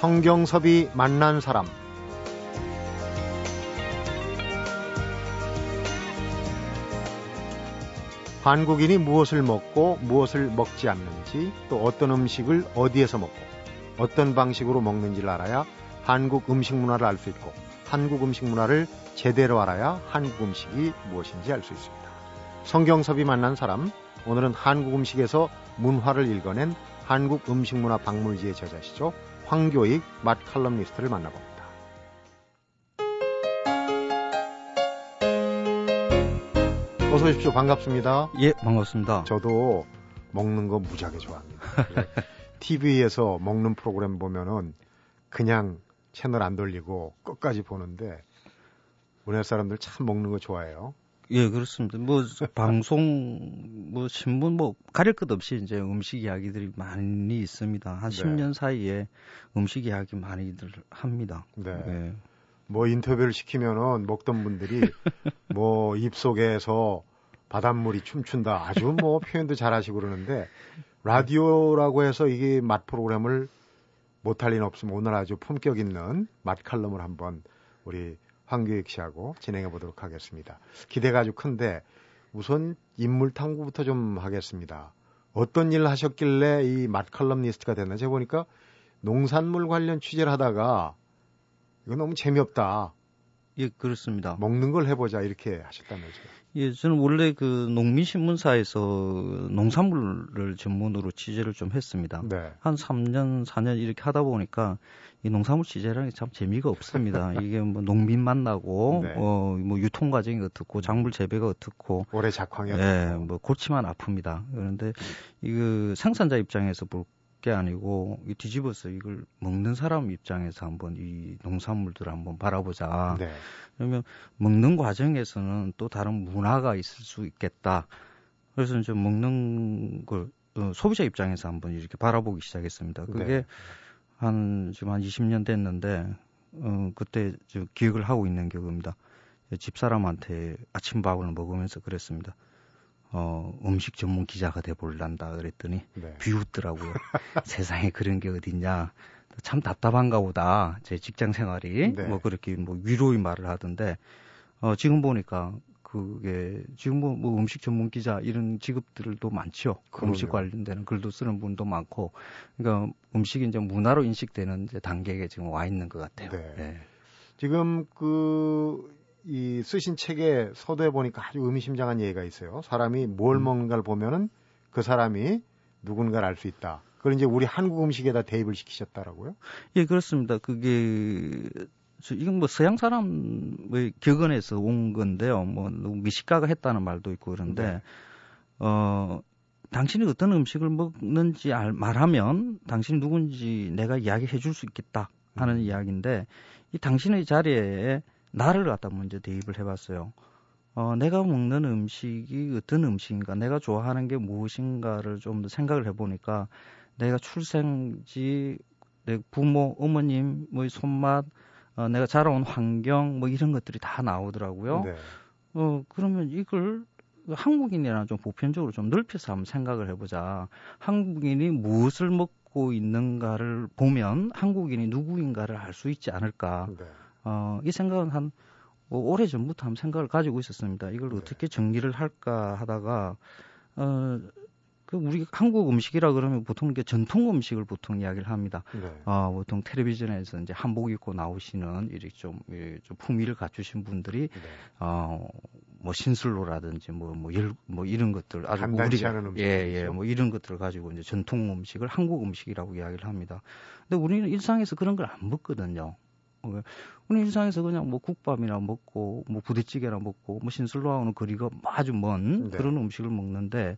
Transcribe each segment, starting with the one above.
성경섭이 만난 사람 한국인이 무엇을 먹고 무엇을 먹지 않는지 또 어떤 음식을 어디에서 먹고 어떤 방식으로 먹는지를 알아야 한국 음식 문화를 알 수 있고 한국 음식 문화를 제대로 알아야 한국 음식이 무엇인지 알 수 있습니다. 성경섭이 만난 사람 오늘은 한국 음식에서 문화를 읽어낸 한국 음식 문화 박물지의 저자시죠. 황교익 맛 칼럼니스트를 만나봅니다. 어서 오십시오. 반갑습니다. 예, 반갑습니다. 저도 먹는 거 무지하게 좋아합니다. TV에서 먹는 프로그램 보면은 그냥 채널 안 돌리고 끝까지 보는데 우리나라 사람들 참 먹는 거 좋아해요. 예, 그렇습니다. 뭐 방송, 뭐 신문 뭐 가릴 것 없이 이제 음식 이야기들이 많이 있습니다. 한 네. 10년 사이에 음식 이야기 많이들 합니다. 네. 네. 뭐 인터뷰를 시키면은 먹던 분들이 뭐 입속에서 바닷물이 춤춘다. 아주 뭐 표현도 잘하시고 그러는데 라디오라고 해서 이게 맛 프로그램을 못할 리는 없으면 오늘 아주 품격 있는 맛 칼럼을 한번 우리 황교익 씨하고 진행해 보도록 하겠습니다. 기대가 아주 큰데 우선 인물 탐구부터 좀 하겠습니다. 어떤 일을 하셨길래 이 맛 칼럼니스트가 됐나? 제가 보니까 농산물 관련 취재를 하다가 이거 너무 재미없다. 예, 그렇습니다. 먹는 걸 해보자 이렇게 하셨다면서요. 예, 저는 원래 그 농민신문사에서 농산물을 전문으로 취재를 좀 했습니다. 네. 한 3년, 4년 이렇게 하다 보니까 이 농산물 취재라는 게 참 재미가 없습니다. 이게 뭐 농민 만나고, 네. 어, 뭐 유통 과정이 어떻고, 작물 재배가 어떻고. 올해 작황이 예, 뭐 골치만 아픕니다. 그런데 이그 생산자 입장에서 볼 게 아니고 이 뒤집어서 이걸 먹는 사람 입장에서 한번 이 농산물들을 한번 바라보자. 네. 그러면 먹는 과정에서는 또 다른 문화가 있을 수 있겠다. 그래서 이제 먹는 걸 어, 소비자 입장에서 한번 이렇게 바라보기 시작했습니다. 그게 네. 한 지금 한 20년 됐는데 어, 그때 저 기억을 하고 있는 기억입니다. 집사람한테 아침밥을 먹으면서 그랬습니다. 어, 음식 전문 기자가 돼볼란다 그랬더니 네. 비웃더라고요. 세상에 그런 게 어딨냐. 참 답답한가 보다. 제 직장 생활이. 네. 뭐 그렇게 뭐 위로의 말을 하던데, 어, 지금 보니까 그게 지금 뭐, 뭐 음식 전문 기자 이런 직업들도 많죠. 그럼요. 음식 관련되는 글도 쓰는 분도 많고, 그러니까 음식이 이제 문화로 인식되는 이제 단계에 지금 와 있는 것 같아요. 네. 네. 지금 그 이 쓰신 책에 서두에 보니까 아주 의미심장한 얘기가 있어요. 사람이 뭘 음. 먹는가를 보면은 그 사람이 누군가를 알 수 있다. 그걸 이제 우리 한국 음식에다 대입을 시키셨다라고요? 예, 그렇습니다. 그게 저 이건 뭐 서양 사람의 격언에서 온 건데요. 뭐 미식가가 했다는 말도 있고 그런데 네. 어 당신이 어떤 음식을 먹는지 알, 말하면 당신이 누군지 내가 이야기해 줄 수 있겠다 하는 음. 이야기인데 이 당신의 자리에 나를 갖다 먼저 대입을 해봤어요. 어, 내가 먹는 음식이 어떤 음식인가, 내가 좋아하는 게 무엇인가를 좀 더 생각을 해보니까 내가 출생지, 내 부모, 어머님, 뭐 손맛, 어, 내가 자라온 환경, 뭐 이런 것들이 다 나오더라고요. 네. 어, 그러면 이걸 한국인이랑 좀 보편적으로 좀 넓혀서 한번 생각을 해보자. 한국인이 무엇을 먹고 있는가를 보면 한국인이 누구인가를 알 수 있지 않을까. 네. 어, 이 생각은 한 뭐, 오래 전부터 한 생각을 가지고 있었습니다. 이걸 네. 어떻게 정리를 할까 하다가 어, 그 우리 한국 음식이라 그러면 보통 이게 전통 음식을 보통 이야기를 합니다. 네. 어, 보통 텔레비전에서 이제 한복 입고 나오시는 이렇게 좀, 좀 품위를 갖추신 분들이 네. 어, 뭐 신술로라든지 뭐, 뭐, 열, 뭐 이런 것들 아주 우리가 예, 예, 뭐 이런 것들을 가지고 이제 전통 음식을 한국 음식이라고 이야기를 합니다. 근데 우리는 일상에서 그런 걸 안 먹거든요. 우리 일상에서 그냥 뭐 국밥이나 먹고 뭐 부대찌개나 먹고 뭐 신술로하고는 거리가 아주 먼 네. 그런 음식을 먹는데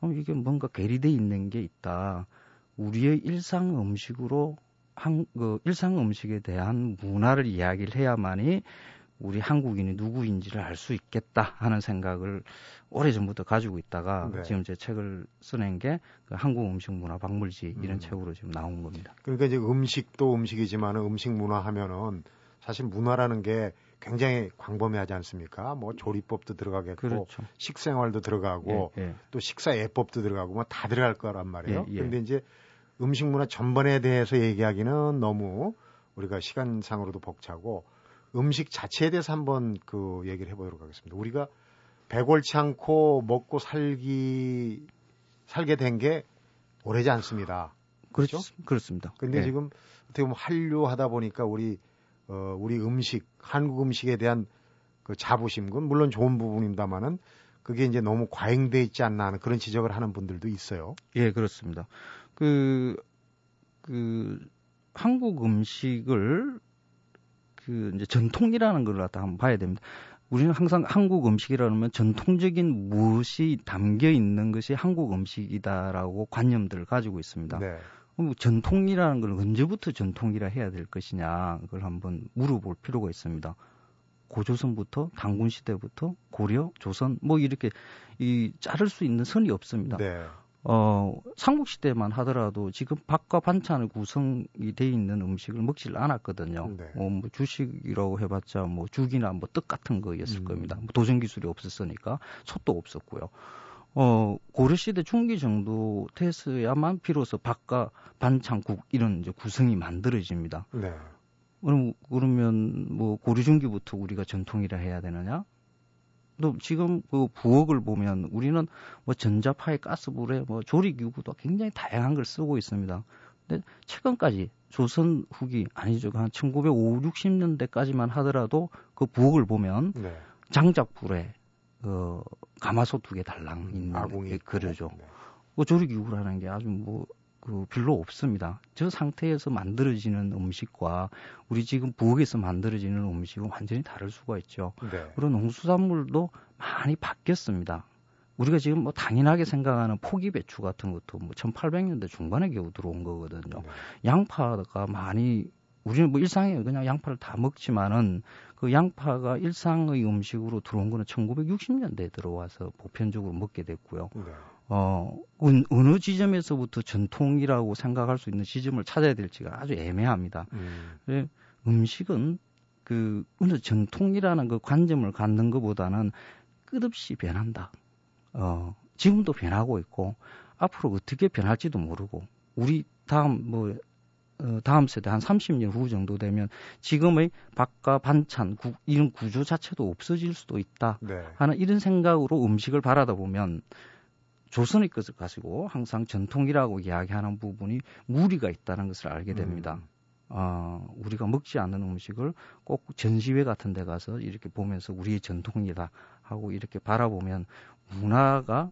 어, 이게 뭔가 괴리돼 있는 게 있다. 우리의 일상 음식으로 한, 그 일상 음식에 대한 문화를 이야기를 해야만이 우리 한국인이 누구인지를 알 수 있겠다 하는 생각을 오래전부터 가지고 있다가 네. 지금 제 책을 써낸 게 그 한국 음식 문화 박물지 이런 음. 책으로 지금 나온 겁니다. 그러니까 이제 음식도 음식이지만 음식 문화 하면은 사실 문화라는 게 굉장히 광범위하지 않습니까? 뭐 조리법도 들어가겠고 그렇죠. 식생활도 들어가고 예, 예. 또 식사 예법도 들어가고 뭐 다 들어갈 거란 말이에요. 예, 예. 그런데 이제 음식 문화 전반에 대해서 얘기하기는 너무 우리가 시간상으로도 벅차고 음식 자체에 대해서 한번 그 얘기를 해보도록 하겠습니다. 우리가 배골치 않고 먹고 살기 살게 된 게 오래지 않습니다. 그렇죠? 그렇습니다. 근데 네. 지금 어떻게 보면 한류하다 보니까 우리 어 우리 음식 한국 음식에 대한 그 자부심 은 물론 좋은 부분입니다만은 그게 이제 너무 과잉돼 있지 않나 하는 그런 지적을 하는 분들도 있어요. 예, 그렇습니다. 그, 그, 한국 음식을 그 이제 전통이라는 걸 갖다 한번 봐야 됩니다. 우리는 항상 한국 음식이라면 전통적인 무엇이 담겨 있는 것이 한국 음식이다라고 관념들을 가지고 있습니다. 네. 그럼 전통이라는 걸 언제부터 전통이라 해야 될 것이냐 그걸 한번 물어볼 필요가 있습니다. 고조선부터 당군 시대부터 고려, 조선 뭐 이렇게 이 자를 수 있는 선이 없습니다. 네. 어, 삼국시대만 하더라도 지금 밥과 반찬의 구성이 돼 있는 음식을 먹질 않았거든요. 네. 어, 뭐 주식이라고 해봤자 뭐 죽이나 뭐 떡 같은 거였을 음. 겁니다. 뭐 도전 기술이 없었으니까 솥도 없었고요. 어, 고려시대 중기 정도 됐어야만 비로소 밥과 반찬국 이런 이제 구성이 만들어집니다. 네. 그럼, 그러면 뭐 고려 중기부터 우리가 전통이라 해야 되느냐? 또 지금 그 부엌을 보면 우리는 뭐 전자파의 가스불에 뭐 조리 기구도 굉장히 다양한 걸 쓰고 있습니다. 근데 최근까지 조선 후기 아니죠 한 1950, 60년대까지만 하더라도 그 부엌을 보면 네. 장작불에 그 가마솥 두 개 달랑 음, 있는 아궁이 그러죠. 네. 그 조리 기구라는 게 아주 뭐 그 별로 없습니다. 저 상태에서 만들어지는 음식과 우리 지금 부엌에서 만들어지는 음식은 완전히 다를 수가 있죠. 네. 그런 농수산물도 많이 바뀌었습니다. 우리가 지금 뭐 당연하게 생각하는 포기 배추 같은 것도 뭐 1800년대 중반에 겨우 들어온 거거든요. 네. 양파가 많이 우리는 뭐 일상에 그냥 양파를 다 먹지만은 그 양파가 일상의 음식으로 들어온 거는 1960년대에 들어와서 보편적으로 먹게 됐고요. 네. 어, 어느 지점에서부터 전통이라고 생각할 수 있는 지점을 찾아야 될지가 아주 애매합니다. 음. 예, 음식은 그 어느 전통이라는 그 관점을 갖는 것보다는 끝없이 변한다. 어, 지금도 변하고 있고 앞으로 어떻게 변할지도 모르고 우리 다음 뭐 어, 다음 세대 한 30년 후 정도 되면 지금의 밥과 반찬 구, 이런 구조 자체도 없어질 수도 있다 네. 하는 이런 생각으로 음식을 바라다 보면 조선의 것을 가지고 항상 전통이라고 이야기하는 부분이 무리가 있다는 것을 알게 됩니다. 음. 어, 우리가 먹지 않는 음식을 꼭 전시회 같은 데 가서 이렇게 보면서 우리의 전통이다 하고 이렇게 바라보면 문화가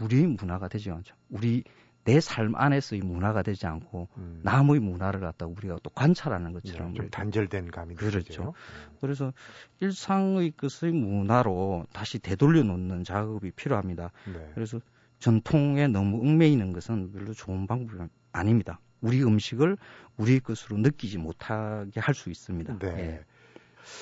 우리의 문화가 되지 않죠. 우리 내 삶 안에서의 문화가 되지 않고 음. 남의 문화를 갖다 우리가 또 관찰하는 것처럼 네, 좀 단절된 감이 그렇죠. 음. 그래서 일상의 것의 문화로 다시 되돌려 놓는 작업이 필요합니다. 네. 그래서 전통에 너무 얽매이는 것은 별로 좋은 방법이 아닙니다. 우리 음식을 우리 것으로 느끼지 못하게 할 수 있습니다. 네. 예.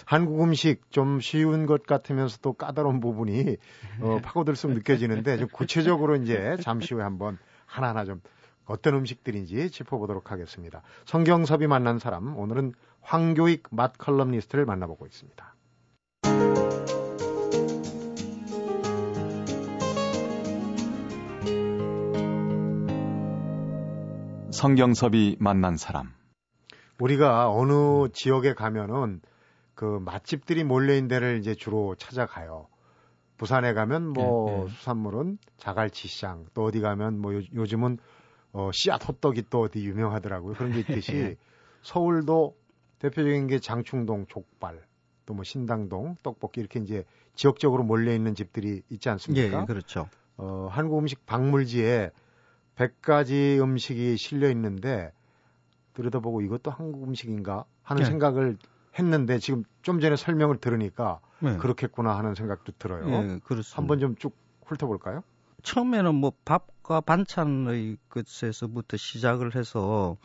한국 음식 좀 쉬운 것 같으면서도 까다로운 부분이 어, 파고들수록 느껴지는데 좀 구체적으로 이제 잠시 후에 한번 하나하나 좀 어떤 음식들인지 짚어보도록 하겠습니다. 성경섭이 만난 사람 오늘은 황교익 맛 컬럼니스트를 만나보고 있습니다. 성경섭이 만난 사람. 우리가 어느 지역에 가면은 그 맛집들이 몰려있는 데를 이제 주로 찾아가요. 부산에 가면 뭐 네, 네. 수산물은 자갈치 시장, 또 어디 가면 뭐 요, 즘은 어, 씨앗 호떡이 또 어디 유명하더라고요. 그런 게 있듯이 네. 서울도 대표적인 게 장충동 족발, 또 뭐 신당동 떡볶이 이렇게 이제 지역적으로 몰려 있는 집들이 있지 않습니까? 예, 그렇죠. 어, 한국 음식 박물지에 100가지 음식이 실려 있는데 들여다보고 이것도 한국 음식인가 하는 네. 생각을 했는데 지금 좀 전에 설명을 들으니까 네. 그렇겠구나 하는 생각도 들어요. 네, 그렇습니다. 한번 좀 쭉 훑어볼까요? 처음에는 뭐 밥과 반찬의 것에서부터 시작을 해서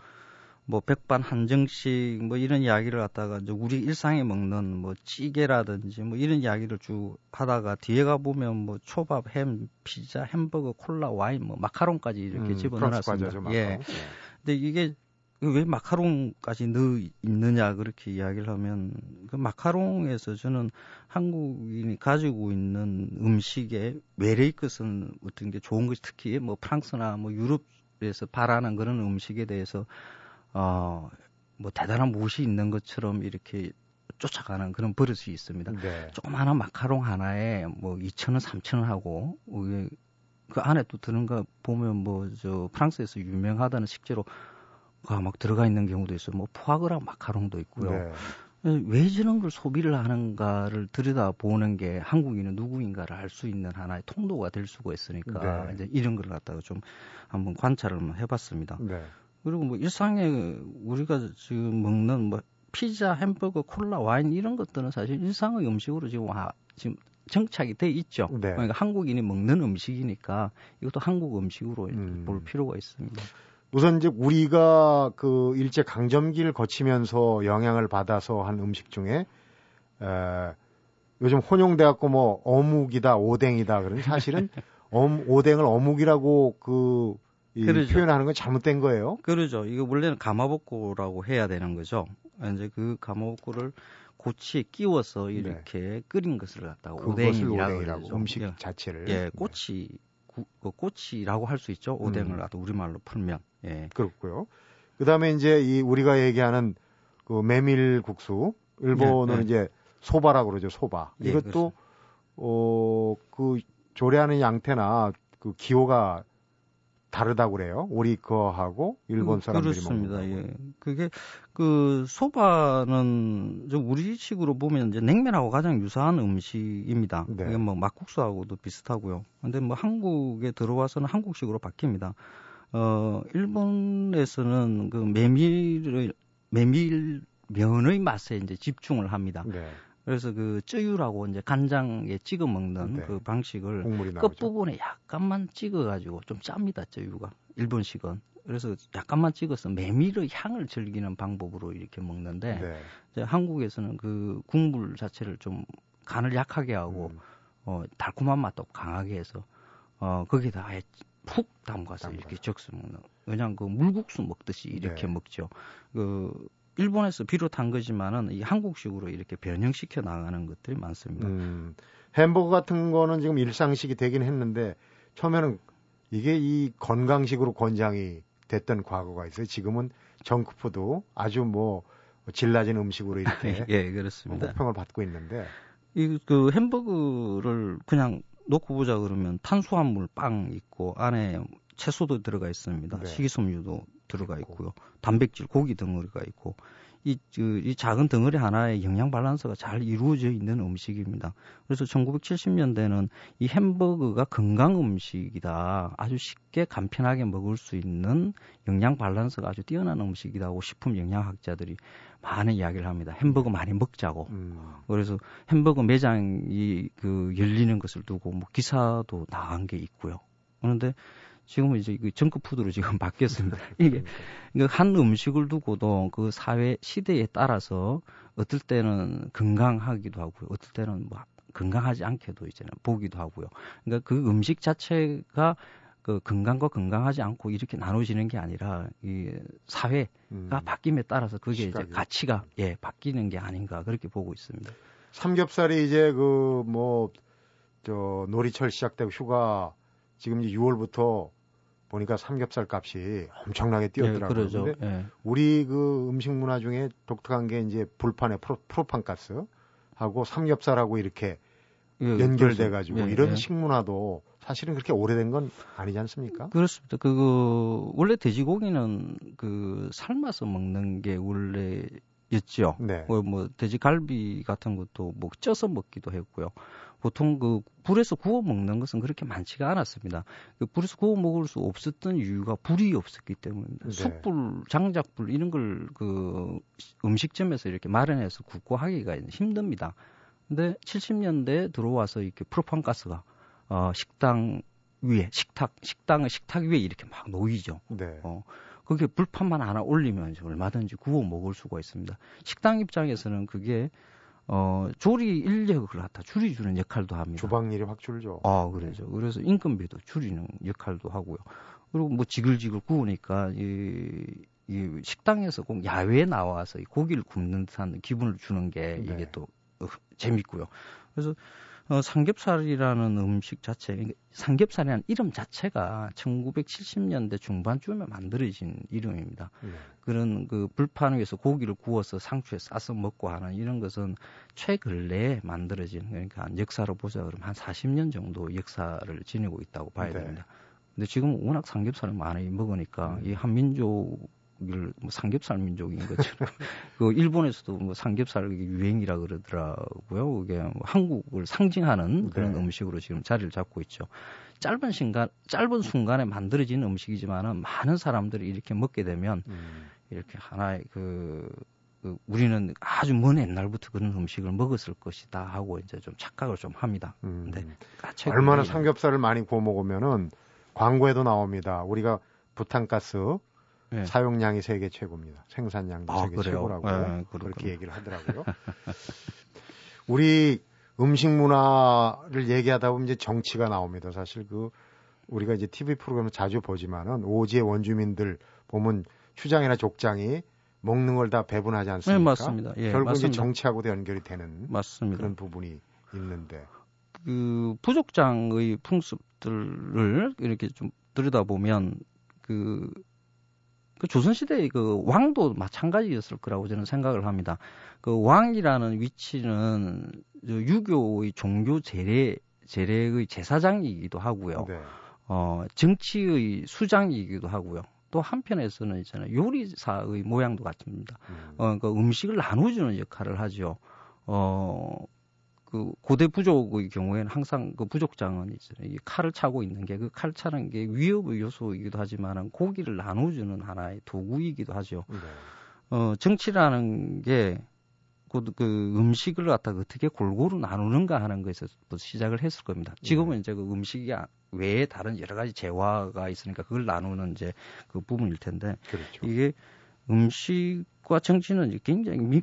뭐 백반 한정식 뭐 이런 이야기를 갖다가 이제 우리 일상에 먹는 뭐 찌개라든지 뭐 이런 이야기를 쭉 하다가 뒤에 가 보면 뭐 초밥, 햄, 피자, 햄버거, 콜라, 와인, 뭐 마카롱까지 이렇게 음, 집어넣었습니다. 예. 네. 근데 이게 왜 마카롱까지 넣어 있느냐 그렇게 이야기를 하면 그 마카롱에서 저는 한국인이 가지고 있는 음식의 외래의 것은 어떤 게 좋은 것이 특히 뭐 프랑스나 뭐 유럽 시대에서 바라는 그런 음식에 대해서 어, 뭐 대단한 무엇이 있는 것처럼 이렇게 쫓아가는 그런 버릇이 있습니다. 네. 조그마한 마카롱 하나에 뭐 2,000원, 3,000원 하고 그 안에 또 드는 거 보면 뭐 저 프랑스에서 유명하다는 식재로 막 들어가 있는 경우도 있어요. 뭐 푸아그라 마카롱도 있고요. 네. 왜 저런 걸 소비를 하는가를 들여다 보는 게 한국인은 누구인가를 알 수 있는 하나의 통도가 될 수가 있으니까 네. 이제 이런 걸 갖다가 좀 한번 관찰을 해봤습니다. 네. 그리고 뭐 일상에 우리가 지금 먹는 뭐 피자, 햄버거, 콜라, 와인 이런 것들은 사실 일상의 음식으로 지금 와, 지금 정착이 돼 있죠. 네. 그러니까 한국인이 먹는 음식이니까 이것도 한국 음식으로 음. 볼 필요가 있습니다. 우선 이제 우리가 그 일제 강점기를 거치면서 영향을 받아서 한 음식 중에 에, 요즘 혼용돼 갖고 뭐 어묵이다, 오뎅이다 그러는 사실은 엄, 오뎅을 어묵이라고 그 그러죠. 표현하는 건 잘못된 거예요. 그러죠. 이거 원래는 가마복고라고 해야 되는 거죠. 이제 그 가마복고를 고치에 끼워서 네. 이렇게 네. 끓인 것을 갖다가 오뎅이라고 음식 예. 자체를 예, 꼬치 구, 그 꼬치라고 할 수 있죠. 오뎅을 음. 갖다 우리말로 풀면 예. 그렇고요. 그다음에 이제 이 우리가 얘기하는 그 메밀 국수 일본은 예, 예. 이제 소바라고 그러죠. 소바. 예, 이것도 어그 조리하는 양태나 그 기호가 다르다고 그래요. 우리 거하고 일본 음, 사람들이 그렇습니다. 먹는 예. 그게 그 소바는 우리식으로 보면 이제 냉면하고 가장 유사한 음식입니다. 네. 이게 뭐 막국수하고도 비슷하고요. 근데 뭐 한국에 들어와서는 한국식으로 바뀝니다. 어 일본에서는 그 메밀을 메밀 면의 맛에 이제 집중을 합니다. 네. 그래서 그 쯔유라고 이제 간장에 찍어 먹는 네. 그 방식을 끝 부분에 약간만 찍어 가지고 좀 짭니다 쯔유가 일본식은 그래서 약간만 찍어서 메밀의 향을 즐기는 방법으로 이렇게 먹는데 네. 이제 한국에서는 그 국물 자체를 좀 간을 약하게 하고 음. 어 달콤한 맛도 강하게 해서 어 거기다 아예 푹 담가서 담가서. 이렇게 적수 먹는 그냥 그 물국수 먹듯이 이렇게 네. 먹죠. 그 일본에서 비롯한 거지만은 이 한국식으로 이렇게 변형시켜 나가는 것들이 많습니다. 음, 햄버거 같은 거는 지금 일상식이 되긴 했는데 처음에는 이게 이 건강식으로 권장이 됐던 과거가 있어요. 지금은 정크푸드 아주 뭐 질낮은 음식으로 이렇게 예, 그렇습니다. 호평을 받고 있는데 이 그 햄버거를 그냥 놓고 보자 그러면 탄수화물 빵 있고 안에 채소도 들어가 있습니다. 네. 식이섬유도 들어가 있고요. 단백질, 고기 덩어리가 있고 이, 그, 이 작은 덩어리 하나에 영양 밸런스가 잘 이루어져 있는 음식입니다. 그래서 1970년대는 이 햄버거가 건강 음식이다. 아주 쉽게 간편하게 먹을 수 있는 영양 밸런스가 아주 뛰어난 음식이다고 식품 영양학자들이 많은 이야기를 합니다. 햄버거 많이 먹자고. 음. 그래서 햄버거 매장이 그 열리는 것을 두고 뭐 기사도 나간 게 있고요. 그런데 지금은 이제 그 정크푸드로 지금 바뀌었습니다. 이게 그러니까 한 음식을 두고도 그 사회 시대에 따라서 어떨 때는 건강하기도 하고요. 어떨 때는 뭐 건강하지 않게도 이제는 보기도 하고요. 그러니까 그 음식 자체가 그 건강과 건강하지 않고 이렇게 나눠지는 게 아니라 이 사회가 음. 바뀜에 따라서 그게 시각이. 이제 가치가 예 바뀌는 게 아닌가 그렇게 보고 있습니다. 삼겹살이 이제 그 뭐 저 놀이철 시작되고 휴가 지금 이제 6월부터 보니까 삼겹살 값이 엄청나게 뛰었더라고요. 네, 그러죠. 근데 네. 우리 그 음식 문화 중에 독특한 게 이제 불판에 프로, 프로판 가스 하고 삼겹살하고 이렇게 예, 연결돼 가지고 예, 이런 예. 식문화도 사실은 그렇게 오래된 건 아니지 않습니까? 그렇습니다. 그거 원래 돼지고기는 그 삶아서 먹는 게 원래 였죠. 네. 뭐, 뭐 돼지갈비 같은 것도 뭐 쪄서 먹기도 했고요. 보통 그 불에서 구워 먹는 것은 그렇게 많지가 않았습니다. 그 불에서 구워 먹을 수 없었던 이유가 불이 없었기 때문입니다. 네. 숯불, 장작불 이런 걸 그 음식점에서 이렇게 마련해서 굽고 하기가 힘듭니다. 근데 70년대 들어와서 이렇게 프로판 가스가 어 식당 위에 식탁 식당의 식탁 위에 이렇게 막 놓이죠. 네. 어 그게 불판만 하나 올리면 얼마든지 구워 먹을 수가 있습니다. 식당 입장에서는 그게 어, 조리 인력을 갖다 줄여주는 역할도 합니다. 주방일이 확 줄죠. 아, 그러죠. 그래서 인건비도 줄이는 역할도 하고요. 그리고 뭐 지글지글 구우니까 이, 이 식당에서 꼭 야외에 나와서 이 고기를 굽는 듯한 기분을 주는 게 네. 이게 또 어, 재밌고요. 그래서 어, 삼겹살이라는 음식 자체, 그러니까 삼겹살이라는 이름 자체가 1970년대 중반쯤에 만들어진 이름입니다. 네. 그런 그 불판 위에서 고기를 구워서 상추에 싸서 먹고 하는 이런 것은 최근래에 만들어진 그러니까 역사로 보자 그러면 한 40년 정도 역사를 지니고 있다고 봐야 네. 됩니다. 근데 지금 워낙 삼겹살을 많이 먹으니까 음. 이 한민족 뭐 삼겹살 민족인 것처럼 그 일본에서도 뭐 삼겹살 유행이라 그러더라고요. 그게 뭐 한국을 상징하는 그런 네. 음식으로 지금 자리를 잡고 있죠. 짧은 순간 짧은 순간에 만들어진 음식이지만은 많은 사람들이 이렇게 먹게 되면 음. 이렇게 하나의 그, 그 우리는 아주 먼 옛날부터 그런 음식을 먹었을 것이다 하고 이제 좀 착각을 좀 합니다. 음. 근데 얼마나 삼겹살을 많이 구워 먹으면은 광고에도 나옵니다. 우리가 부탄가스 네. 사용량이 세계 최고입니다. 생산량도 아, 세계 그래요? 최고라고 네, 그렇게 얘기를 하더라고요. 우리 음식 문화를 얘기하다 보면 이제 정치가 나옵니다. 사실 그 우리가 이제 TV 프로그램을 자주 보지만은 오지의 원주민들 보면 추장이나 족장이 먹는 걸 다 배분하지 않습니까? 네, 맞습니다. 예, 결국 맞습니다. 이제 정치하고도 연결이 되는 맞습니다. 그런 부분이 있는데 그 부족장의 풍습들을 이렇게 좀 들여다보면 그 그 조선시대의 그 왕도 마찬가지였을 거라고 저는 생각을 합니다. 그 왕이라는 위치는 유교의 종교 제례, 제례의 제사장이기도 하고요. 네. 어, 정치의 수장이기도 하고요. 또 한편에서는 있잖아요. 요리사의 모양도 같습니다. 음. 어, 그 음식을 나눠주는 역할을 하죠. 어, 그 고대 부족의 경우에는 항상 그 부족장은 이제 칼을 차고 있는 게 그 칼 차는 게 위협의 요소이기도 하지만은 고기를 나눠주는 하나의 도구이기도 하죠. 네. 어, 정치라는 게 그, 그 음식을 갖다가 어떻게 골고루 나누는가 하는 것에서부터 시작을 했을 겁니다. 지금은 네. 이제 그 음식이 외에 다른 여러 가지 재화가 있으니까 그걸 나누는 이제 그 부분일 텐데 그렇죠. 이게 음식과 정치는 굉장히 미,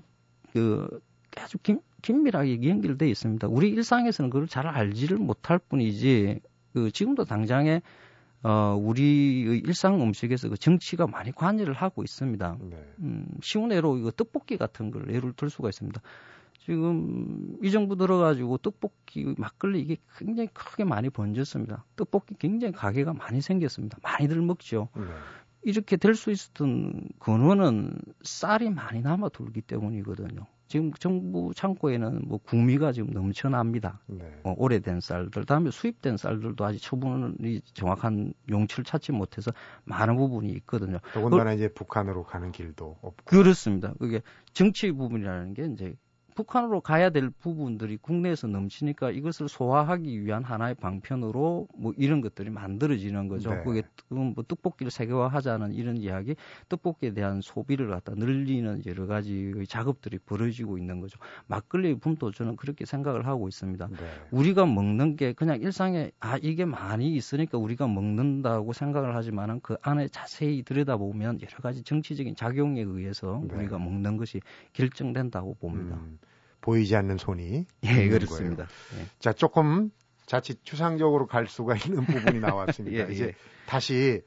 그 아주 긴, 긴밀하게 연결되어 있습니다. 우리 일상에서는 그걸 잘 알지를 못할 뿐이지 그 지금도 당장에 어, 우리의 일상 음식에서 그 정치가 많이 관여를 하고 있습니다. 네. 음, 쉬운 예로 이거 떡볶이 같은 걸 예를 들 수가 있습니다. 지금 이 정부 들어가지고 떡볶이 막걸리 이게 굉장히 크게 많이 번졌습니다. 떡볶이 굉장히 가게가 많이 생겼습니다. 많이들 먹죠. 네. 이렇게 될 수 있었던 근원은 쌀이 많이 남아 돌기 때문이거든요. 지금 정부 창고에는 뭐 구미가 지금 넘쳐납니다. 네. 어, 오래된 쌀들, 다음에 수입된 쌀들도 아직 처분이 정확한 용치를 찾지 못해서 많은 부분이 있거든요. 더군다나 그, 이제 북한으로 가는 길도 없고. 그렇습니다. 그게 정치 부분이라는 게 이제 북한으로 가야 될 부분들이 국내에서 넘치니까 이것을 소화하기 위한 하나의 방편으로 뭐 이런 것들이 만들어지는 거죠. 네. 그게 뭐 떡볶이를 세계화하자는 이런 이야기, 떡볶이에 대한 소비를 갖다 늘리는 여러 가지 작업들이 벌어지고 있는 거죠. 막걸리의 붐도 저는 그렇게 생각을 하고 있습니다. 네. 우리가 먹는 게 그냥 일상에 아 이게 많이 있으니까 우리가 먹는다고 생각을 하지만은 그 안에 자세히 들여다보면 여러 가지 정치적인 작용에 의해서 네. 우리가 먹는 것이 결정된다고 봅니다. 음. 보이지 않는 손이 예 그렇습니다. 예. 자 조금 자칫 추상적으로 갈 수가 있는 부분이 나왔습니다. 예, 이제 예. 다시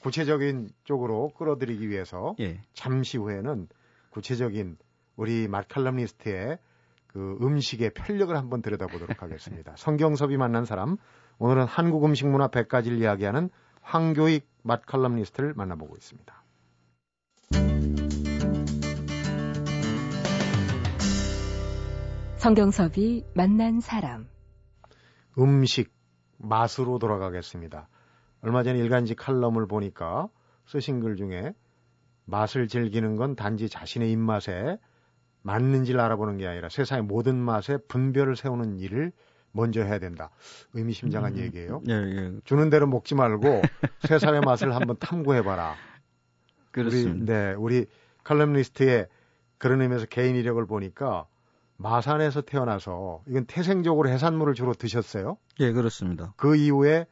구체적인 쪽으로 끌어들이기 위해서 예. 잠시 후에는 구체적인 우리 마칼럼니스트의 그 음식의 편력을 한번 들여다보도록 하겠습니다. 성경섭이 만난 사람 오늘은 한국 음식 문화 100가지를 이야기하는 황교익 맛칼럼니스트를 만나보고 있습니다. 성경섭이 만난 사람. 음식, 맛으로 돌아가겠습니다. 얼마 전에 일간지 칼럼을 보니까 쓰신 글 중에 맛을 즐기는 건 단지 자신의 입맛에 맞는지를 알아보는 게 아니라 세상의 모든 맛에 분별을 세우는 일을 먼저 해야 된다. 의미심장한 음, 얘기예요. 예, 예. 주는 대로 먹지 말고 세상의 맛을 한번 탐구해봐라. 그렇습니다. 우리, 네, 우리 칼럼니스트의 그런 의미에서 개인 이력을 보니까 마산에서 태어나서 이건 태생적으로 해산물을 주로 드셨어요? 예, 그렇습니다. 그 이후에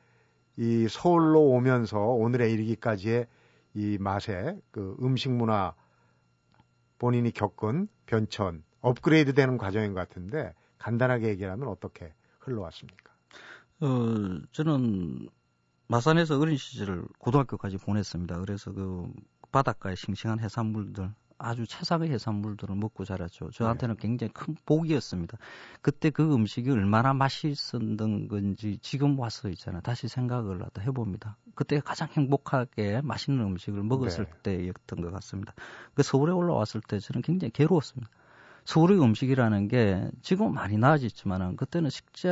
이 서울로 오면서 오늘에 이르기까지의 이 맛의 그 음식 문화 본인이 겪은 변천, 업그레이드 되는 과정인 것 같은데 간단하게 얘기하면 어떻게 흘러왔습니까? 어, 저는 마산에서 어린 시절을 고등학교까지 보냈습니다. 그래서 그 바닷가의 싱싱한 해산물들 아주 최상의 해산물들을 먹고 자랐죠. 저한테는 네. 굉장히 큰 복이었습니다. 그때 그 음식이 얼마나 맛있었던 건지 지금 와서 있잖아요. 다시 생각을 하다 해봅니다. 그때 가장 행복하게 맛있는 음식을 먹었을 네. 때였던 것 같습니다. 그 서울에 올라왔을 때 저는 굉장히 괴로웠습니다. 서울의 음식이라는 게 지금 많이 나아졌지만은 그때는 식재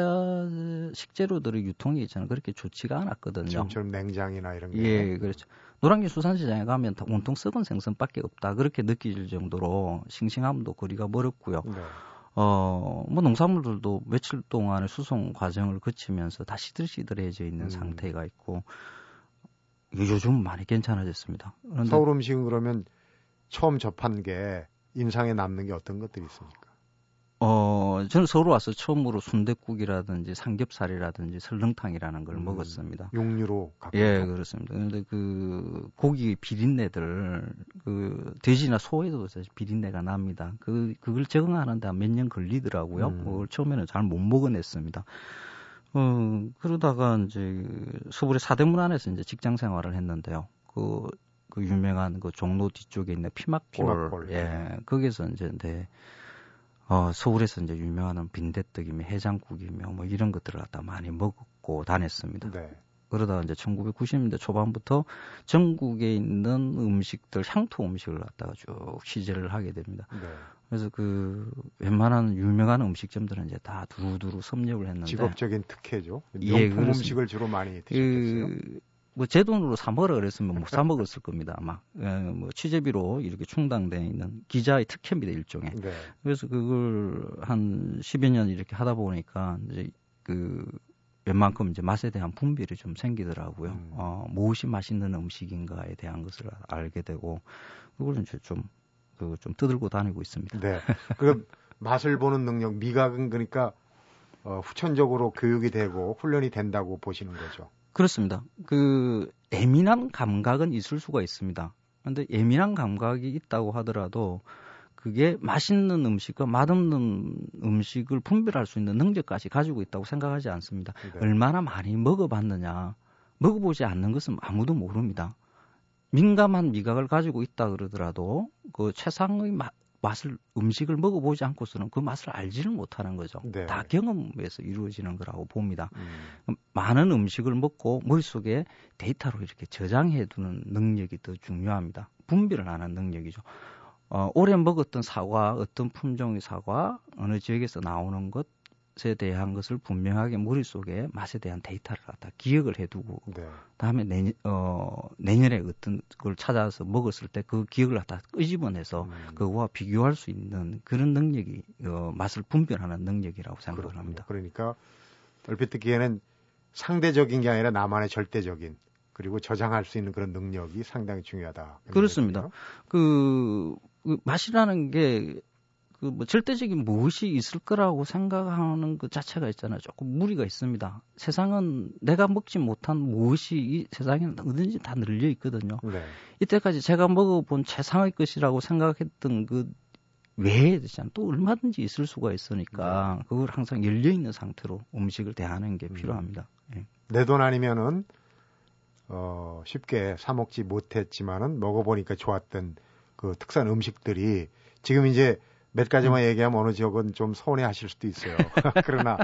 식재료들의 유통이 있잖아요. 그렇게 좋지가 않았거든요. 지금처럼 냉장이나 이런 게. 예, 그렇죠. 노량진 수산시장에 가면 다 온통 썩은 생선밖에 없다. 그렇게 느낄 정도로 싱싱함도 거리가 멀었고요. 네. 어, 뭐 농산물들도 며칠 동안의 수송 과정을 거치면서 다 시들시들해져 있는 음. 상태가 있고 요즘 많이 괜찮아졌습니다. 서울 음식은 그러면 처음 접한 게 인상에 남는 게 어떤 것들이 있습니까? 어, 저는 서울 와서 처음으로 순대국이라든지 삼겹살이라든지 설렁탕이라는 걸 음, 먹었습니다. 육류로 갖고 예, 그렇습니다. 그런데 그 고기 비린내들 그 돼지나 소에도 사실 비린내가 납니다. 그 그걸 적응하는데 몇년 걸리더라고요. 음. 그걸 처음에는 잘 못 먹어냈습니다. 어, 그러다가 이제 서울의 사대문 안에서 이제 직장 생활을 했는데요. 그 그 유명한 그 종로 뒤쪽에 있는 피막골, 피막골. 예, 거기서 이제 네, 어, 서울에서 이제 유명한 빈대떡이며 해장국이며 뭐 이런 것들을 갖다 많이 먹고 다녔습니다. 네. 그러다가 이제 1990년대 초반부터 전국에 있는 음식들, 향토 음식을 갖다가 쭉 취재를 하게 됩니다. 네. 그래서 그 웬만한 유명한 음식점들은 이제 다 두루두루 섭렵을 했는데 직업적인 특혜죠. 예, 명품 음식을 주로 많이 드셨겠어요. 그, 뭐 제 돈으로 사 먹으라 그랬으면 못 사 먹었을 겁니다. 아마 예, 뭐 취재비로 이렇게 충당돼 있는 기자의 특혜입니다 일종의. 네. 그래서 그걸 한 10여 년 이렇게 하다 보니까 이제 그 웬만큼 이제 맛에 대한 분별이 좀 생기더라고요. 음. 어, 무엇이 맛있는 음식인가에 대한 것을 알게 되고 그걸 이제 좀 그좀 떠들고 다니고 있습니다. 네. 그럼 맛을 보는 능력, 미각은 그러니까 어, 후천적으로 교육이 되고 훈련이 된다고 보시는 거죠. 그렇습니다. 그 예민한 감각은 있을 수가 있습니다. 그런데 예민한 감각이 있다고 하더라도 그게 맛있는 음식과 맛없는 음식을 분별할 수 있는 능력까지 가지고 있다고 생각하지 않습니다. 네. 얼마나 많이 먹어봤느냐. 먹어보지 않는 것은 아무도 모릅니다. 민감한 미각을 가지고 있다 그러더라도 그 최상의 맛, 맛을 음식을 먹어보지 않고서는 그 맛을 알지를 못하는 거죠. 네. 다 경험에서 이루어지는 거라고 봅니다. 음. 많은 음식을 먹고 머릿속에 데이터로 이렇게 저장해 두는 능력이 더 중요합니다. 분별을 하는 능력이죠. 어, 오래 먹었던 사과, 어떤 품종의 사과, 어느 지역에서 나오는 것, 에 대한 것을 분명하게 머릿속에 맛에 대한 데이터를 갖다 기억을 해두고 네. 다음에 내년 어 내년에 어떤 걸 찾아서 먹었을 때 그 기억을 갖다 끄집어내서 음. 그거와 비교할 수 있는 그런 능력이 어 맛을 분별하는 능력이라고 생각을 그렇군요. 합니다. 그러니까 얼핏 듣기에는 상대적인 게 아니라 나만의 절대적인 그리고 저장할 수 있는 그런 능력이 상당히 중요하다. 그렇습니다. 그, 그 맛이라는 게 그 뭐 절대적인 무엇이 있을 거라고 생각하는 것 자체가 있잖아요. 조금 무리가 있습니다. 세상은 내가 먹지 못한 무엇이 이 세상에는 어든지 다 늘려 있거든요. 네. 이때까지 제가 먹어본 최상의 것이라고 생각했던 그 외에 또 얼마든지 있을 수가 있으니까 네. 그걸 항상 열려 있는 상태로 음식을 대하는 게 음. 필요합니다. 음. 예. 내돈 아니면은 어 쉽게 사 먹지 못했지만은 먹어보니까 좋았던 그 특산 음식들이 지금 이제 몇 가지만 음. 얘기하면 어느 지역은 좀 서운해 하실 수도 있어요. 그러나,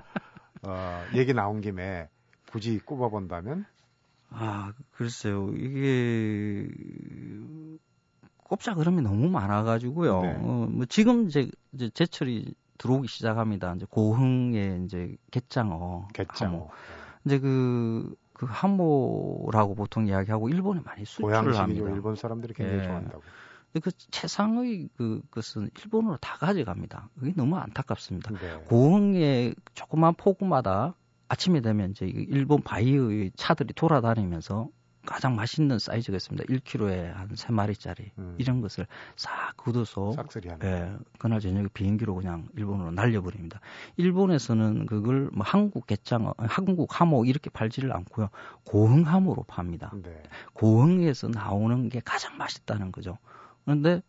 어, 얘기 나온 김에 굳이 꼽아본다면? 아, 글쎄요. 이게, 꼽자 그러면 너무 많아가지고요. 네. 어, 뭐 지금 이제, 이제 제철이 들어오기 시작합니다. 이제 고흥의 이제 갯장어. 갯장어. 이제 그, 그 함모라고 보통 이야기하고 일본에 많이 수출을 합니다. 일본 사람들이 굉장히 예. 좋아한다고. 그 최상의 그 것은 일본으로 다 가져갑니다. 그게 너무 안타깝습니다. 네. 고흥의 조그만 폭우마다 아침에 되면 이제 일본 바이의 차들이 돌아다니면서 가장 맛있는 사이즈가 있습니다. 1kg에 한 3마리짜리 음. 이런 것을 싹 걷어서 예, 그날 저녁에 비행기로 그냥 일본으로 날려버립니다. 일본에서는 그걸 뭐 한국 개장, 한국 하모 이렇게 팔지를 않고요. 고흥 하모로 팝니다. 네. 고흥에서 나오는 게 가장 맛있다는 거죠. 그런데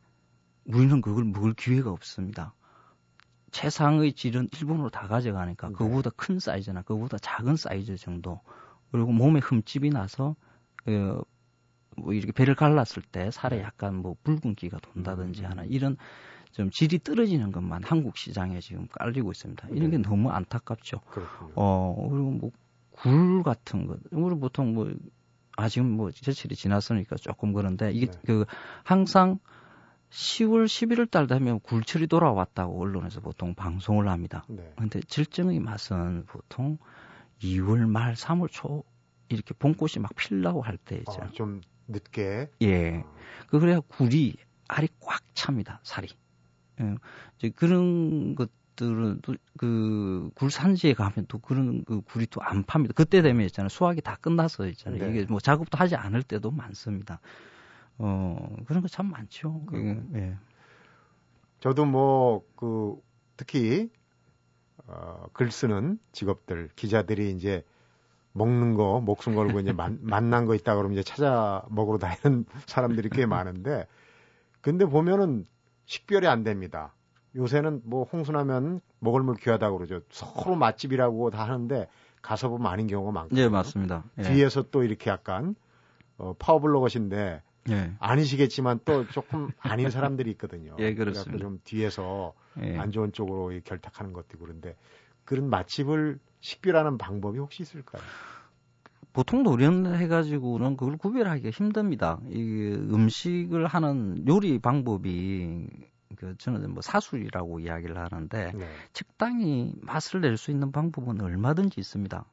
우리는 그걸 먹을 기회가 없습니다. 최상의 질은 일본으로 다 가져가니까 네. 그거보다 큰 사이즈나 그거보다 작은 사이즈 정도 그리고 몸에 흠집이 나서 어, 뭐 이렇게 배를 갈랐을 때 살에 약간 뭐 붉은기가 돈다든지 하나 이런 좀 질이 떨어지는 것만 한국 시장에 지금 깔리고 있습니다. 이런 게 네. 너무 안타깝죠. 그렇군요. 어, 그리고 뭐, 굴 같은 것. 우리 보통 뭐, 아, 지금 뭐, 제철이 지났으니까 조금 그런데, 이게 네. 그, 항상 10월, 11월 달 되면 굴철이 돌아왔다고 언론에서 보통 방송을 합니다. 네. 근데 질정의 맛은 보통 2월 말, 3월 초, 이렇게 봄꽃이 막 필라고 할때 있잖아요. 어, 좀 늦게. 예. 그 그래야 굴이 알이 꽉 찹니다. 살이. 예. 이제 그런 것 들은 또 그 굴산지에 가면 또 그런 그 굴이 또 안 팝니다. 그때 되면 있잖아요. 수확이 다 끝나서 있잖아요. 네. 이게 뭐 작업도 하지 않을 때도 많습니다. 어 그런 거 참 많죠. 그게, 예. 저도 뭐 그 특히 어, 글 쓰는 직업들 기자들이 이제 먹는 거 목숨 걸고 이제 만, 만난 거 있다 그러면 이제 찾아 먹으러 다니는 사람들이 꽤 많은데 근데 보면은 식별이 안 됩니다. 요새는 뭐 홍수나면 먹을 물 귀하다고 그러죠. 서로 맛집이라고 다 하는데 가서 보면 아닌 경우가 많거든요. 예, 맞습니다. 예. 뒤에서 또 이렇게 약간 어, 파워블로거신데 예. 아니시겠지만 또 조금 아닌 사람들이 있거든요. 예, 그렇습니다. 좀 뒤에서 예. 안 좋은 쪽으로 이 결탁하는 것도 그런데 그런 맛집을 식별하는 방법이 혹시 있을까요? 보통 노련해가지고는 그걸 구별하기가 힘듭니다. 이 음식을 하는 요리 방법이 그 저는 뭐 사술이라고 이야기를 하는데 네. 적당히 맛을 낼 수 있는 방법은 얼마든지 있습니다.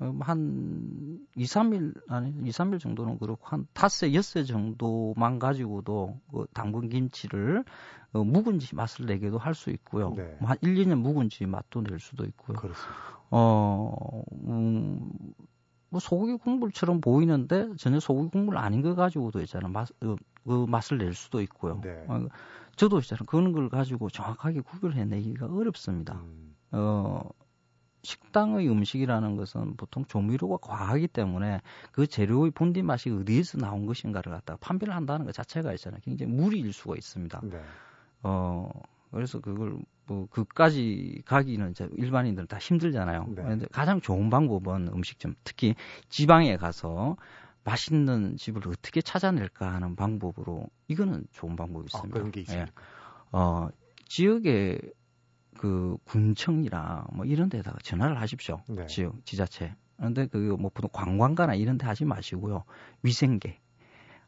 어, 한 2, 3일, 아니, 2, 3일 정도는 그렇고, 한 닷새, 엿새 정도만 가지고도 그 당근 김치를 어, 묵은지 맛을 내게도 할 수 있고요. 네. 뭐한 1, 2년 묵은지 맛도 낼 수도 있고요. 그렇습니다. 어, 음, 뭐 소고기 국물처럼 보이는데 전혀 소고기 국물 아닌 거 가지고도 있잖아요. 맛, 어, 그 맛을 낼 수도 있고요. 네. 어, 저도 있잖아요. 그런 걸 가지고 정확하게 구별해내기가 어렵습니다. 음, 어, 식당의 음식이라는 것은 보통 조미료가 과하기 때문에 그 재료의 본디 맛이 어디에서 나온 것인가를 갖다가 판별을 한다는 것 자체가 있잖아요. 굉장히 무리일 수가 있습니다. 네. 어, 그래서 그걸 뭐 그까지 가기는 이제 일반인들은 다 힘들잖아요. 네. 그런데 가장 좋은 방법은 음식점, 특히 지방에 가서 맛있는 집을 어떻게 찾아낼까 하는 방법으로 이거는 좋은 방법이 아, 있습니다. 그런 게 있습니까? 예. 어, 지역에 그 군청이나 뭐 이런 데다가 전화를 하십시오. 네. 지역 지자체. 그런데 그뭐 보통 관광가나 이런 데 하지 마시고요. 위생계.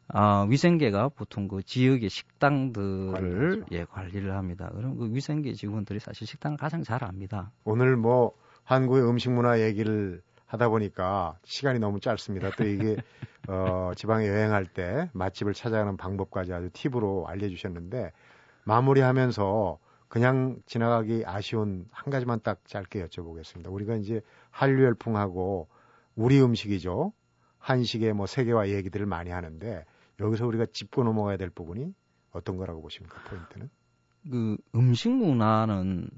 아, 위생계가 보통 그 지역의 식당들을 관리하죠. 예, 관리를 합니다. 그럼 그 위생계 직원들이 사실 식당을 가장 잘 압니다. 오늘 뭐 한국의 음식 문화 얘기를 하다 보니까 시간이 너무 짧습니다. 또 이게 어, 지방에 여행할 때 맛집을 찾아가는 방법까지 아주 팁으로 알려주셨는데 마무리하면서 그냥 지나가기 아쉬운 한 가지만 딱 짧게 여쭤보겠습니다. 우리가 이제 한류 열풍하고 우리 음식이죠. 한식의 뭐 세계화 얘기들을 많이 하는데 여기서 우리가 짚고 넘어가야 될 부분이 어떤 거라고 보십니까? 포인트는? 그 음식 문화는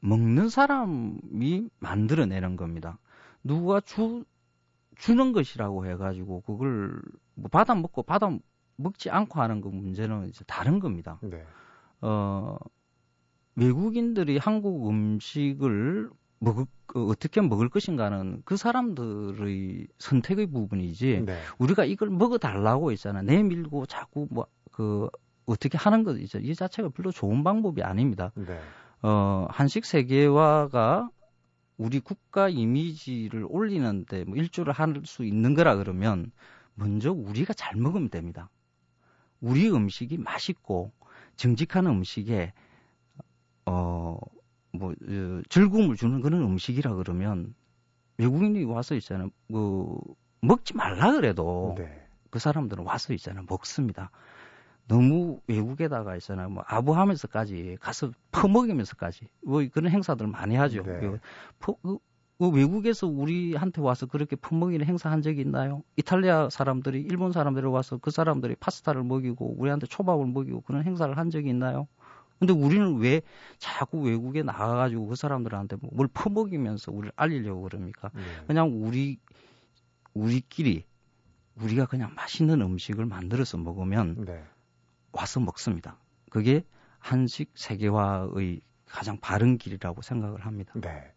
먹는 사람이 만들어내는 겁니다. 누가 주, 주는 것이라고 해가지고 그걸 뭐 받아 먹고 받아 먹지 않고 하는 그 문제는 이제 다른 겁니다. 네. 어, 외국인들이 한국 음식을 먹을, 그 어떻게 먹을 것인가는 그 사람들의 선택의 부분이지 네. 우리가 이걸 먹어달라고 있잖아. 내밀고 자꾸 뭐, 그, 어떻게 하는 것, 이제 이 자체가 별로 좋은 방법이 아닙니다. 네. 어, 한식 세계화가 우리 국가 이미지를 올리는데 뭐 일조를 할 수 있는 거라 그러면 먼저 우리가 잘 먹으면 됩니다. 우리 음식이 맛있고 정직한 음식에 어, 뭐, 어, 즐거움을 주는 그런 음식이라 그러면 외국인이 와서 있잖아요. 그, 먹지 말라 그래도 네. 그 사람들은 와서 있잖아요. 먹습니다. 너무 외국에다가 있잖아요. 뭐 아부하면서까지 가서 퍼먹이면서까지 뭐 그런 행사들 많이 하죠. 네. 그, 퍼- 그- 그 외국에서 우리한테 와서 그렇게 퍼먹이는 행사 한 적이 있나요? 이탈리아 사람들이 일본 사람들이 와서 그 사람들이 파스타를 먹이고 우리한테 초밥을 먹이고 그런 행사를 한 적이 있나요? 근데 우리는 왜 자꾸 외국에 나가가지고 그 사람들한테 뭐뭘 퍼먹이면서 우리를 알리려고 그럽니까? 네. 그냥 우리 우리끼리 우리가 그냥 맛있는 음식을 만들어서 먹으면 네. 와서 먹습니다. 그게 한식 세계화의 가장 바른 길이라고 생각을 합니다. 네.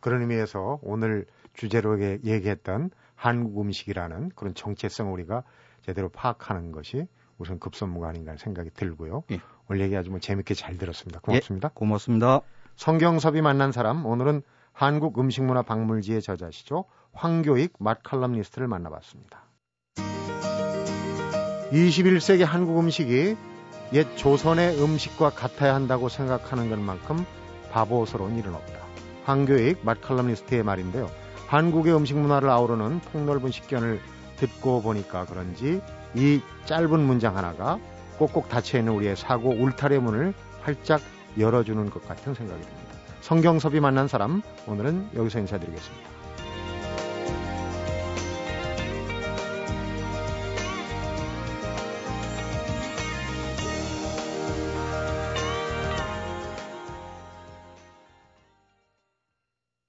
그런 의미에서 오늘 주제로 얘- 얘기했던 한국 음식이라는 그런 정체성을 우리가 제대로 파악하는 것이 우선 급선무가 아닌가 생각이 들고요. 예. 오늘 얘기 아주 뭐 재밌게 잘 들었습니다. 고맙습니다. 예, 고맙습니다. 성경섭이 만난 사람 오늘은 한국 음식문화 박물지의 저자시죠. 황교익 맛 칼럼니스트를 만나봤습니다. 21세기 한국 음식이 옛 조선의 음식과 같아야 한다고 생각하는 것만큼 바보스러운 일은 없다. 황교익 맛 칼럼니스트의 말인데요. 한국의 음식 문화를 아우르는 폭넓은 식견을 듣고 보니까 그런지 이 짧은 문장 하나가 꼭꼭 닫혀있는 우리의 사고 울타리 문을 활짝 열어주는 것 같은 생각이 듭니다. 성경섭이 만난 사람 오늘은 여기서 인사드리겠습니다.